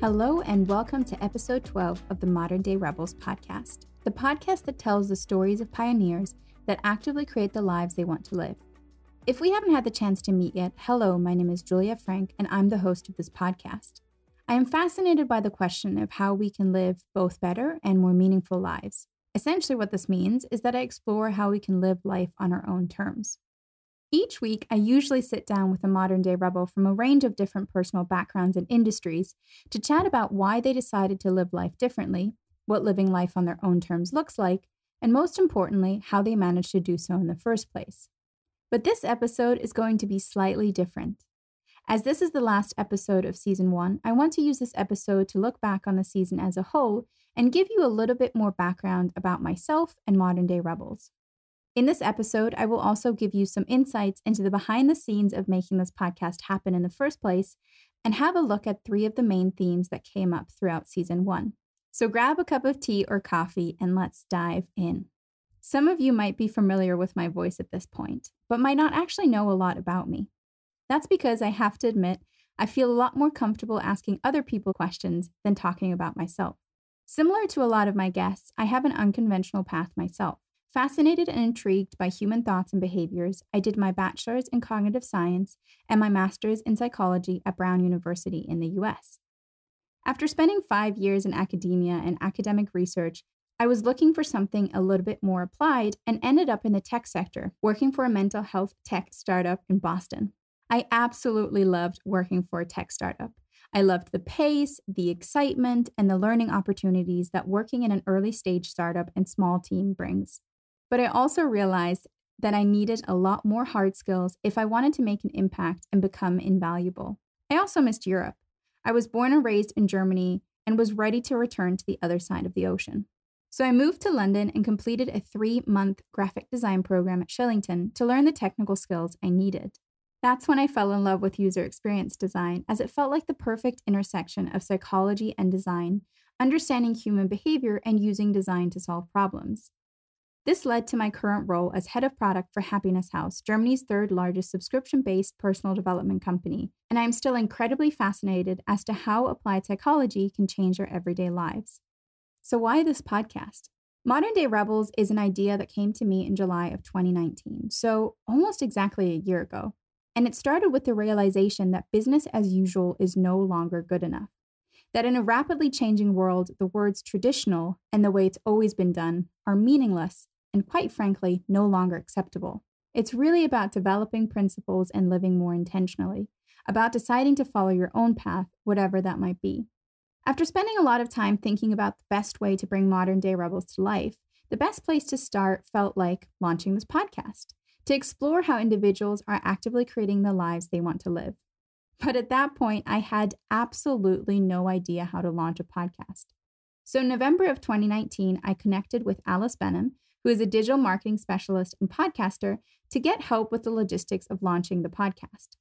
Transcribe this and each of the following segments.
Hello, and welcome to episode 12 of the Modern Day Rebels podcast, the podcast that tells the stories of pioneers that actively create the lives they want to live. If we haven't had the chance to meet yet, hello, my name is Julia Frank, and I'm the host of this podcast. I am fascinated by the question of how we can live both better and more meaningful lives. Essentially, what this means is that I explore how we can live life on our own terms. Each week, I usually sit down with a modern day rebel from a range of different personal backgrounds and industries to chat about why they decided to live life differently, what living life on their own terms looks like, and most importantly, how they managed to do so in the first place. But this episode is going to be slightly different. As this is the last episode of season one, I want to use this episode to look back on the season as a whole and give you a little bit more background about myself and modern day rebels. In this episode, I will also give you some insights into the behind the scenes of making this podcast happen in the first place and have a look at three of the main themes that came up throughout season one. So grab a cup of tea or coffee and let's dive in. Some of you might be familiar with my voice at this point, but might not actually know a lot about me. That's because I have to admit, I feel a lot more comfortable asking other people questions than talking about myself. Similar to a lot of my guests, I have an unconventional path myself. Fascinated and intrigued by human thoughts and behaviors, I did my bachelor's in cognitive science and my master's in psychology at Brown University in the US. After spending five years in academia and academic research, I was looking for something a little bit more applied and ended up in the tech sector, working for a mental health tech startup in Boston. I absolutely loved working for a tech startup. I loved the pace, the excitement, and the learning opportunities that working in an early stage startup and small team brings. But I also realized that I needed a lot more hard skills if I wanted to make an impact and become invaluable. I also missed Europe. I was born and raised in Germany and was ready to return to the other side of the ocean. So I moved to London and completed a three month graphic design program at Shillington to learn the technical skills I needed. That's when I fell in love with user experience design, as it felt like the perfect intersection of psychology and design, understanding human behavior and using design to solve problems. This led to my current role as head of product for Happiness House, Germany's third largest subscription based personal development company, and I am still incredibly fascinated as to how applied psychology can change our everyday lives. So, why this podcast? Modern Day Rebels is an idea that came to me in July of 2019, so almost exactly a year ago. And it started with the realization that business as usual is no longer good enough. That in a rapidly changing world, the words traditional and the way it's always been done are meaningless and quite frankly, no longer acceptable. It's really about developing principles and living more intentionally, about deciding to follow your own path, whatever that might be. After spending a lot of time thinking about the best way to bring modern day rebels to life, the best place to start felt like launching this podcast to explore how individuals are actively creating the lives they want to live. But at that point, I had absolutely no idea how to launch a podcast. So, in November of 2019, I connected with Alice Benham, who is a digital marketing specialist and podcaster, to get help with the logistics of launching the podcast.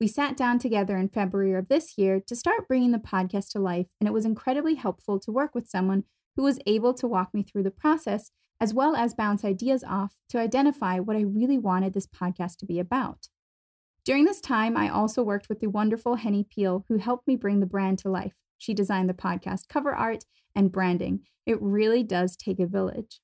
We sat down together in February of this year to start bringing the podcast to life, and it was incredibly helpful to work with someone who was able to walk me through the process as well as bounce ideas off to identify what I really wanted this podcast to be about. During this time, I also worked with the wonderful Henny Peel, who helped me bring the brand to life. She designed the podcast cover art and branding. It really does take a village.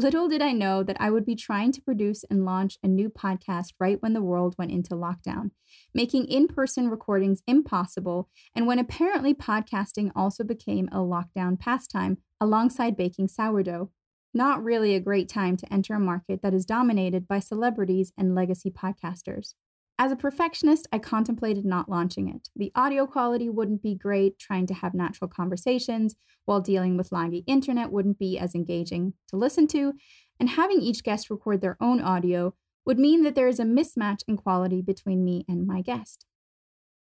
Little did I know that I would be trying to produce and launch a new podcast right when the world went into lockdown, making in person recordings impossible, and when apparently podcasting also became a lockdown pastime alongside baking sourdough. Not really a great time to enter a market that is dominated by celebrities and legacy podcasters. As a perfectionist, I contemplated not launching it. The audio quality wouldn't be great, trying to have natural conversations while dealing with laggy internet wouldn't be as engaging to listen to, and having each guest record their own audio would mean that there is a mismatch in quality between me and my guest.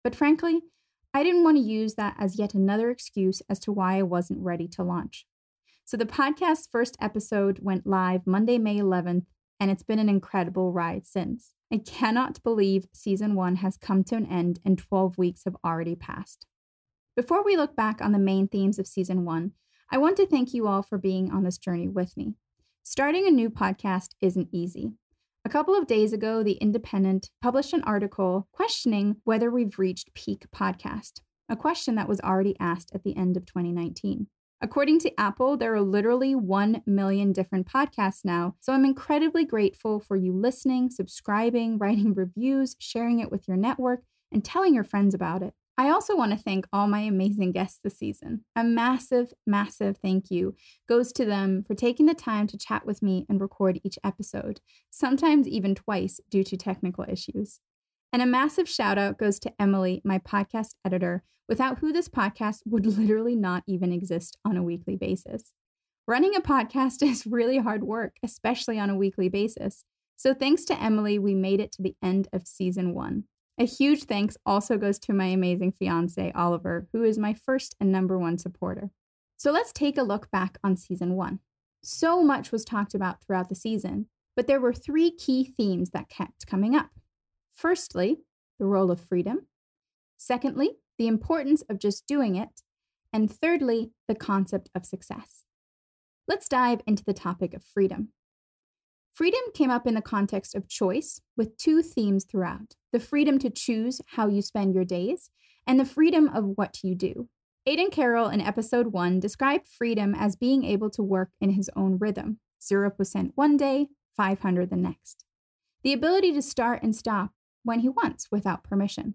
But frankly, I didn't want to use that as yet another excuse as to why I wasn't ready to launch. So the podcast's first episode went live Monday, May 11th, and it's been an incredible ride since. I cannot believe season one has come to an end and 12 weeks have already passed. Before we look back on the main themes of season one, I want to thank you all for being on this journey with me. Starting a new podcast isn't easy. A couple of days ago, The Independent published an article questioning whether we've reached peak podcast. a question that was already asked at the end of 2019. According to Apple, there are literally 1 million different podcasts now, so I'm incredibly grateful for you listening, subscribing, writing reviews, sharing it with your network, and telling your friends about it. I also want to thank all my amazing guests this season. A massive, massive thank you goes to them for taking the time to chat with me and record each episode, sometimes even twice due to technical issues. And a massive shout out goes to Emily, my podcast editor, without who this podcast would literally not even exist on a weekly basis. Running a podcast is really hard work, especially on a weekly basis. So, thanks to Emily, we made it to the end of season one. A huge thanks also goes to my amazing fiance, Oliver, who is my first and number one supporter. So let's take a look back on season one. So much was talked about throughout the season, but there were three key themes that kept coming up. Firstly, the role of freedom. Secondly, the importance of just doing it. And thirdly, the concept of success. Let's dive into the topic of freedom. Freedom came up in the context of choice with two themes throughout the freedom to choose how you spend your days and the freedom of what you do. Aidan Carroll in episode one described freedom as being able to work in his own rhythm 0% one day, 500 the next. The ability to start and stop when he wants without permission.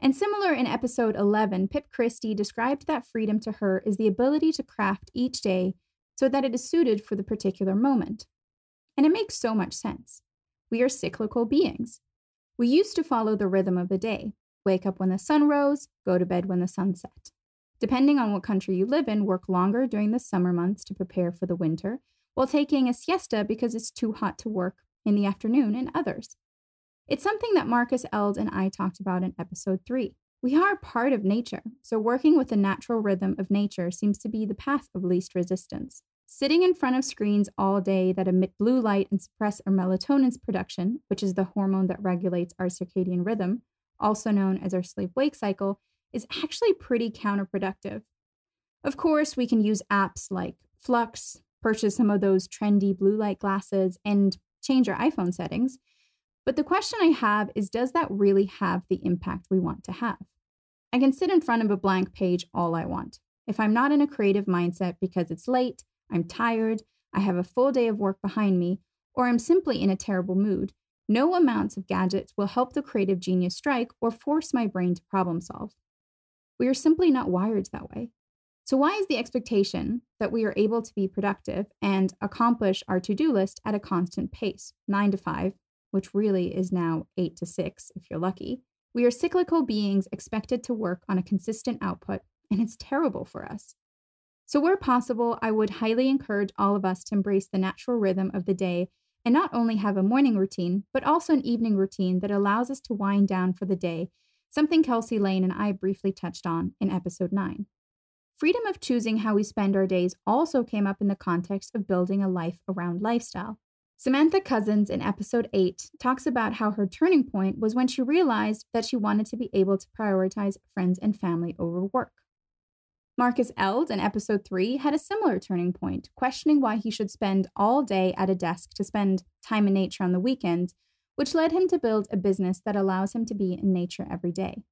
And similar in episode 11, Pip Christie described that freedom to her is the ability to craft each day so that it is suited for the particular moment. And it makes so much sense. We are cyclical beings. We used to follow the rhythm of the day wake up when the sun rose, go to bed when the sun set. Depending on what country you live in, work longer during the summer months to prepare for the winter, while taking a siesta because it's too hot to work in the afternoon in others. It's something that Marcus Eld and I talked about in episode 3. We are part of nature, so working with the natural rhythm of nature seems to be the path of least resistance. Sitting in front of screens all day that emit blue light and suppress our melatonin's production, which is the hormone that regulates our circadian rhythm, also known as our sleep wake cycle, is actually pretty counterproductive. Of course, we can use apps like Flux, purchase some of those trendy blue light glasses, and change our iPhone settings. But the question I have is Does that really have the impact we want to have? I can sit in front of a blank page all I want. If I'm not in a creative mindset because it's late, I'm tired, I have a full day of work behind me, or I'm simply in a terrible mood, no amounts of gadgets will help the creative genius strike or force my brain to problem solve. We are simply not wired that way. So, why is the expectation that we are able to be productive and accomplish our to do list at a constant pace, nine to five, which really is now eight to six if you're lucky? We are cyclical beings expected to work on a consistent output, and it's terrible for us. So, where possible, I would highly encourage all of us to embrace the natural rhythm of the day and not only have a morning routine, but also an evening routine that allows us to wind down for the day, something Kelsey Lane and I briefly touched on in episode 9. Freedom of choosing how we spend our days also came up in the context of building a life around lifestyle. Samantha Cousins in episode 8 talks about how her turning point was when she realized that she wanted to be able to prioritize friends and family over work. Marcus Eld in episode 3 had a similar turning point, questioning why he should spend all day at a desk to spend time in nature on the weekends, which led him to build a business that allows him to be in nature every day.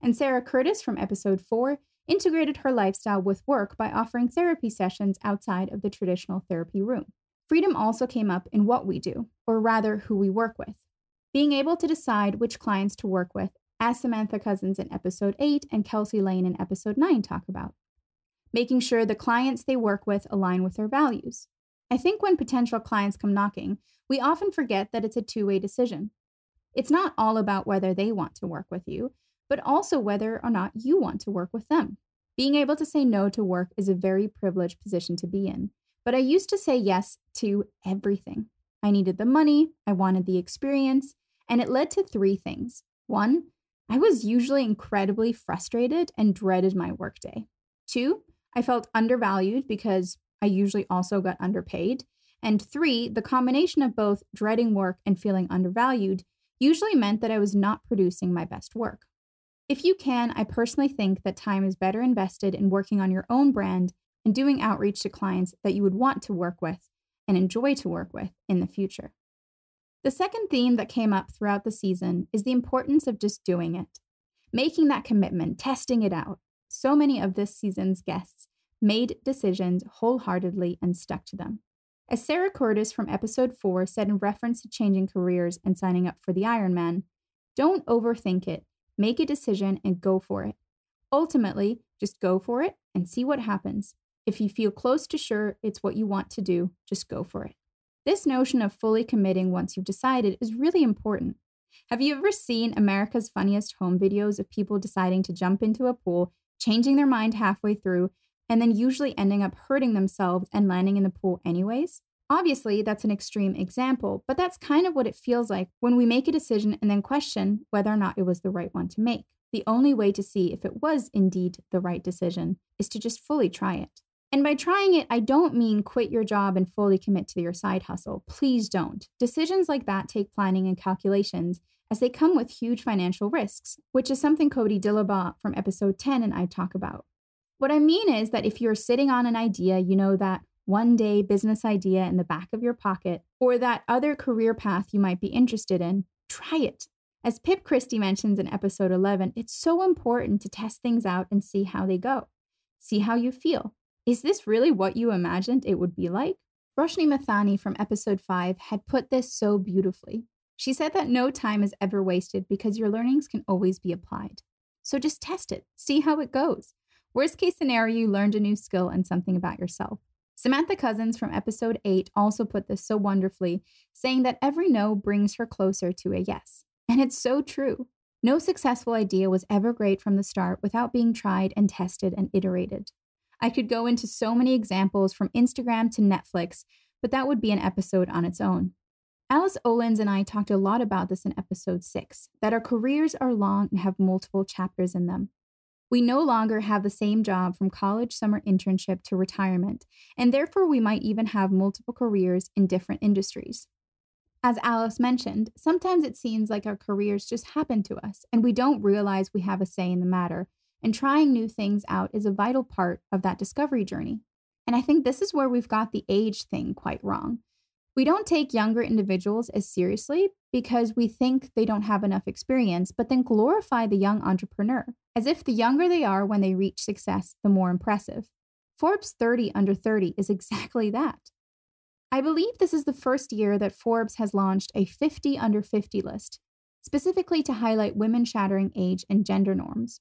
And Sarah Curtis from episode 4 integrated her lifestyle with work by offering therapy sessions outside of the traditional therapy room. Freedom also came up in what we do, or rather, who we work with. Being able to decide which clients to work with as Samantha Cousins in episode 8 and Kelsey Lane in episode 9 talk about. Making sure the clients they work with align with their values. I think when potential clients come knocking, we often forget that it's a two way decision. It's not all about whether they want to work with you, but also whether or not you want to work with them. Being able to say no to work is a very privileged position to be in, but I used to say yes to everything. I needed the money, I wanted the experience, and it led to three things. One, I was usually incredibly frustrated and dreaded my workday. Two, I felt undervalued because I usually also got underpaid. And three, the combination of both dreading work and feeling undervalued usually meant that I was not producing my best work. If you can, I personally think that time is better invested in working on your own brand and doing outreach to clients that you would want to work with and enjoy to work with in the future. The second theme that came up throughout the season is the importance of just doing it. making that commitment, testing it out. So many of this season's guests made decisions wholeheartedly and stuck to them. As Sarah Curtis from episode 4 said in reference to changing careers and signing up for the Ironman, don't overthink it. Make a decision and go for it. Ultimately, just go for it and see what happens. If you feel close to sure it's what you want to do, just go for it. This notion of fully committing once you've decided is really important. Have you ever seen America's Funniest Home videos of people deciding to jump into a pool, changing their mind halfway through, and then usually ending up hurting themselves and landing in the pool anyways? Obviously, that's an extreme example, but that's kind of what it feels like when we make a decision and then question whether or not it was the right one to make. The only way to see if it was indeed the right decision is to just fully try it. And by trying it, I don't mean quit your job and fully commit to your side hustle. Please don't. Decisions like that take planning and calculations as they come with huge financial risks, which is something Cody Dillabaugh from episode 10 and I talk about. What I mean is that if you're sitting on an idea, you know that one day business idea in the back of your pocket, or that other career path you might be interested in, try it. As Pip Christie mentions in episode 11, it's so important to test things out and see how they go. See how you feel. Is this really what you imagined it would be like? Roshni Mathani from episode 5 had put this so beautifully. She said that no time is ever wasted because your learnings can always be applied. So just test it, see how it goes. Worst case scenario, you learned a new skill and something about yourself. Samantha Cousins from episode 8 also put this so wonderfully, saying that every no brings her closer to a yes. And it's so true. No successful idea was ever great from the start without being tried and tested and iterated. I could go into so many examples from Instagram to Netflix, but that would be an episode on its own. Alice Olens and I talked a lot about this in episode 6 that our careers are long and have multiple chapters in them. We no longer have the same job from college summer internship to retirement, and therefore we might even have multiple careers in different industries. As Alice mentioned, sometimes it seems like our careers just happen to us and we don't realize we have a say in the matter and trying new things out is a vital part of that discovery journey. And I think this is where we've got the age thing quite wrong. We don't take younger individuals as seriously because we think they don't have enough experience, but then glorify the young entrepreneur, as if the younger they are when they reach success, the more impressive. Forbes 30 under 30 is exactly that. I believe this is the first year that Forbes has launched a 50 under 50 list, specifically to highlight women shattering age and gender norms.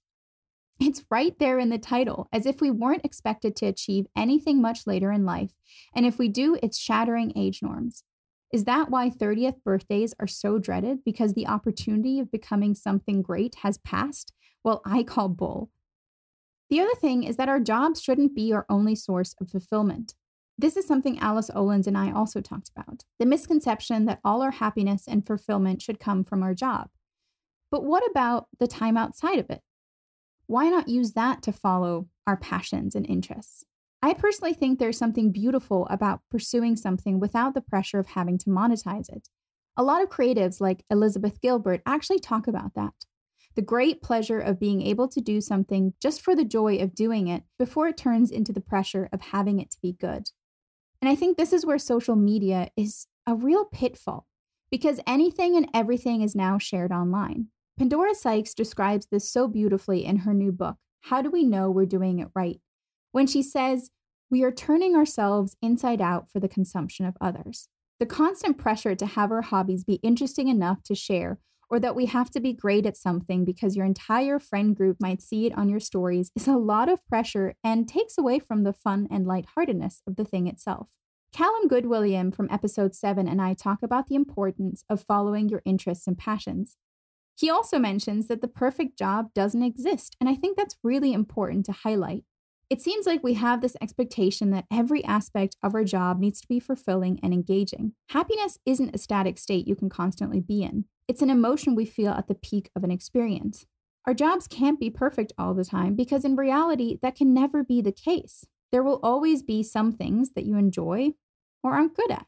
It's right there in the title, as if we weren't expected to achieve anything much later in life. And if we do, it's shattering age norms. Is that why 30th birthdays are so dreaded? Because the opportunity of becoming something great has passed? Well, I call bull. The other thing is that our jobs shouldn't be our only source of fulfillment. This is something Alice Olens and I also talked about the misconception that all our happiness and fulfillment should come from our job. But what about the time outside of it? Why not use that to follow our passions and interests? I personally think there's something beautiful about pursuing something without the pressure of having to monetize it. A lot of creatives like Elizabeth Gilbert actually talk about that. The great pleasure of being able to do something just for the joy of doing it before it turns into the pressure of having it to be good. And I think this is where social media is a real pitfall because anything and everything is now shared online. Pandora Sykes describes this so beautifully in her new book, How Do We Know We're Doing It Right? when she says, We are turning ourselves inside out for the consumption of others. The constant pressure to have our hobbies be interesting enough to share, or that we have to be great at something because your entire friend group might see it on your stories, is a lot of pressure and takes away from the fun and lightheartedness of the thing itself. Callum Goodwilliam from episode 7 and I talk about the importance of following your interests and passions. He also mentions that the perfect job doesn't exist, and I think that's really important to highlight. It seems like we have this expectation that every aspect of our job needs to be fulfilling and engaging. Happiness isn't a static state you can constantly be in, it's an emotion we feel at the peak of an experience. Our jobs can't be perfect all the time because, in reality, that can never be the case. There will always be some things that you enjoy or aren't good at.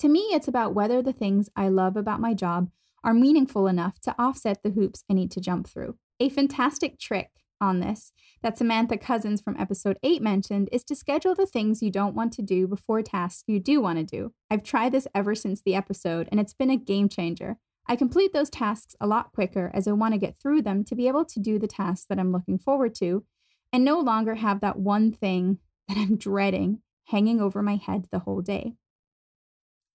To me, it's about whether the things I love about my job are meaningful enough to offset the hoops I need to jump through. A fantastic trick on this that Samantha Cousins from episode 8 mentioned is to schedule the things you don't want to do before tasks you do want to do. I've tried this ever since the episode, and it's been a game changer. I complete those tasks a lot quicker as I want to get through them to be able to do the tasks that I'm looking forward to and no longer have that one thing that I'm dreading hanging over my head the whole day.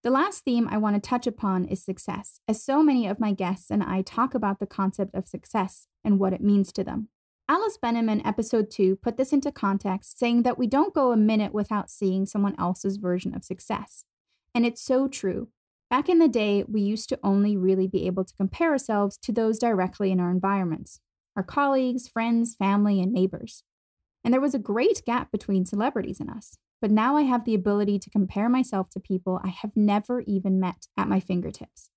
The last theme I want to touch upon is success, as so many of my guests and I talk about the concept of success and what it means to them. Alice Benham in episode 2 put this into context, saying that we don't go a minute without seeing someone else's version of success. And it's so true. Back in the day, we used to only really be able to compare ourselves to those directly in our environments our colleagues, friends, family, and neighbors. And there was a great gap between celebrities and us. But now I have the ability to compare myself to people I have never even met at my fingertips.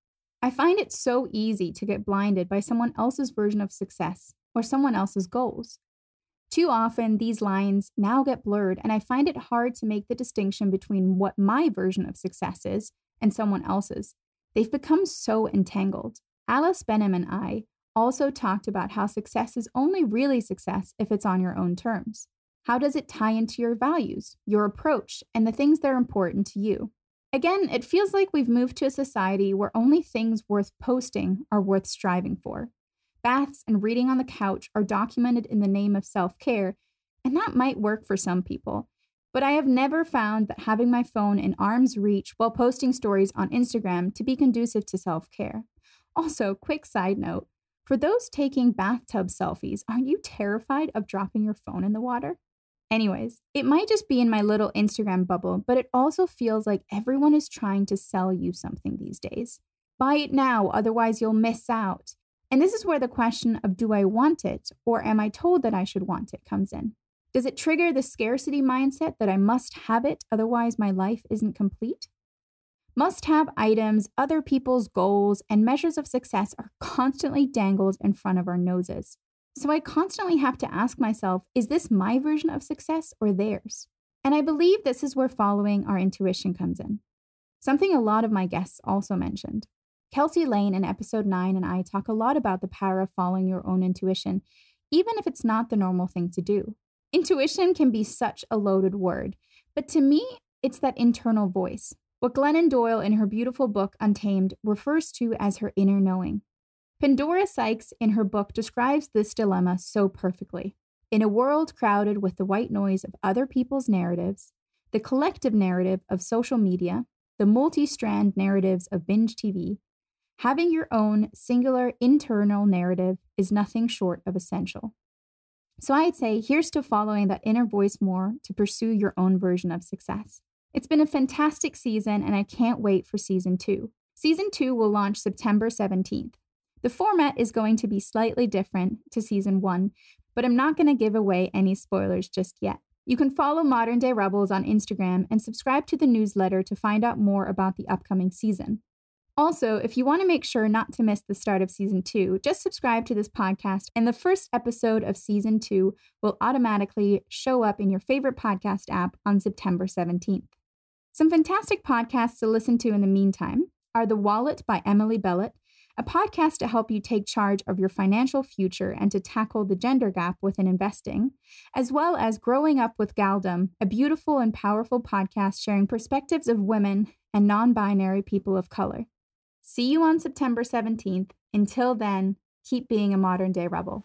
I find it so easy to get blinded by someone else's version of success or someone else's goals. Too often, these lines now get blurred, and I find it hard to make the distinction between what my version of success is and someone else's. They've become so entangled. Alice Benham and I also talked about how success is only really success if it's on your own terms. How does it tie into your values, your approach, and the things that are important to you? Again, it feels like we've moved to a society where only things worth posting are worth striving for. Baths and reading on the couch are documented in the name of self care, and that might work for some people. But I have never found that having my phone in arm's reach while posting stories on Instagram to be conducive to self care. Also, quick side note for those taking bathtub selfies, aren't you terrified of dropping your phone in the water? Anyways, it might just be in my little Instagram bubble, but it also feels like everyone is trying to sell you something these days. Buy it now, otherwise, you'll miss out. And this is where the question of do I want it or am I told that I should want it comes in. Does it trigger the scarcity mindset that I must have it, otherwise, my life isn't complete? Must have items, other people's goals, and measures of success are constantly dangled in front of our noses. So I constantly have to ask myself is this my version of success or theirs? And I believe this is where following our intuition comes in. Something a lot of my guests also mentioned. Kelsey Lane in episode 9 and I talk a lot about the power of following your own intuition, even if it's not the normal thing to do. Intuition can be such a loaded word, but to me, it's that internal voice, what Glennon Doyle in her beautiful book Untamed refers to as her inner knowing. Pandora Sykes in her book describes this dilemma so perfectly. In a world crowded with the white noise of other people's narratives, the collective narrative of social media, the multi strand narratives of binge TV, having your own singular internal narrative is nothing short of essential. So I'd say here's to following that inner voice more to pursue your own version of success. It's been a fantastic season, and I can't wait for season two. Season two will launch September 17th. The format is going to be slightly different to season one, but I'm not going to give away any spoilers just yet. You can follow Modern Day Rebels on Instagram and subscribe to the newsletter to find out more about the upcoming season. Also, if you want to make sure not to miss the start of season two, just subscribe to this podcast, and the first episode of season two will automatically show up in your favorite podcast app on September 17th. Some fantastic podcasts to listen to in the meantime are The Wallet by Emilie Bellet, a podcast to help you take charge of your financial future and to tackle the gender gap within investing, as well as Growing Up with gal-dem, a beautiful and powerful podcast sharing perspectives of women and non binary people of color. See you on September 17th. Until then, keep being a modern day rebel.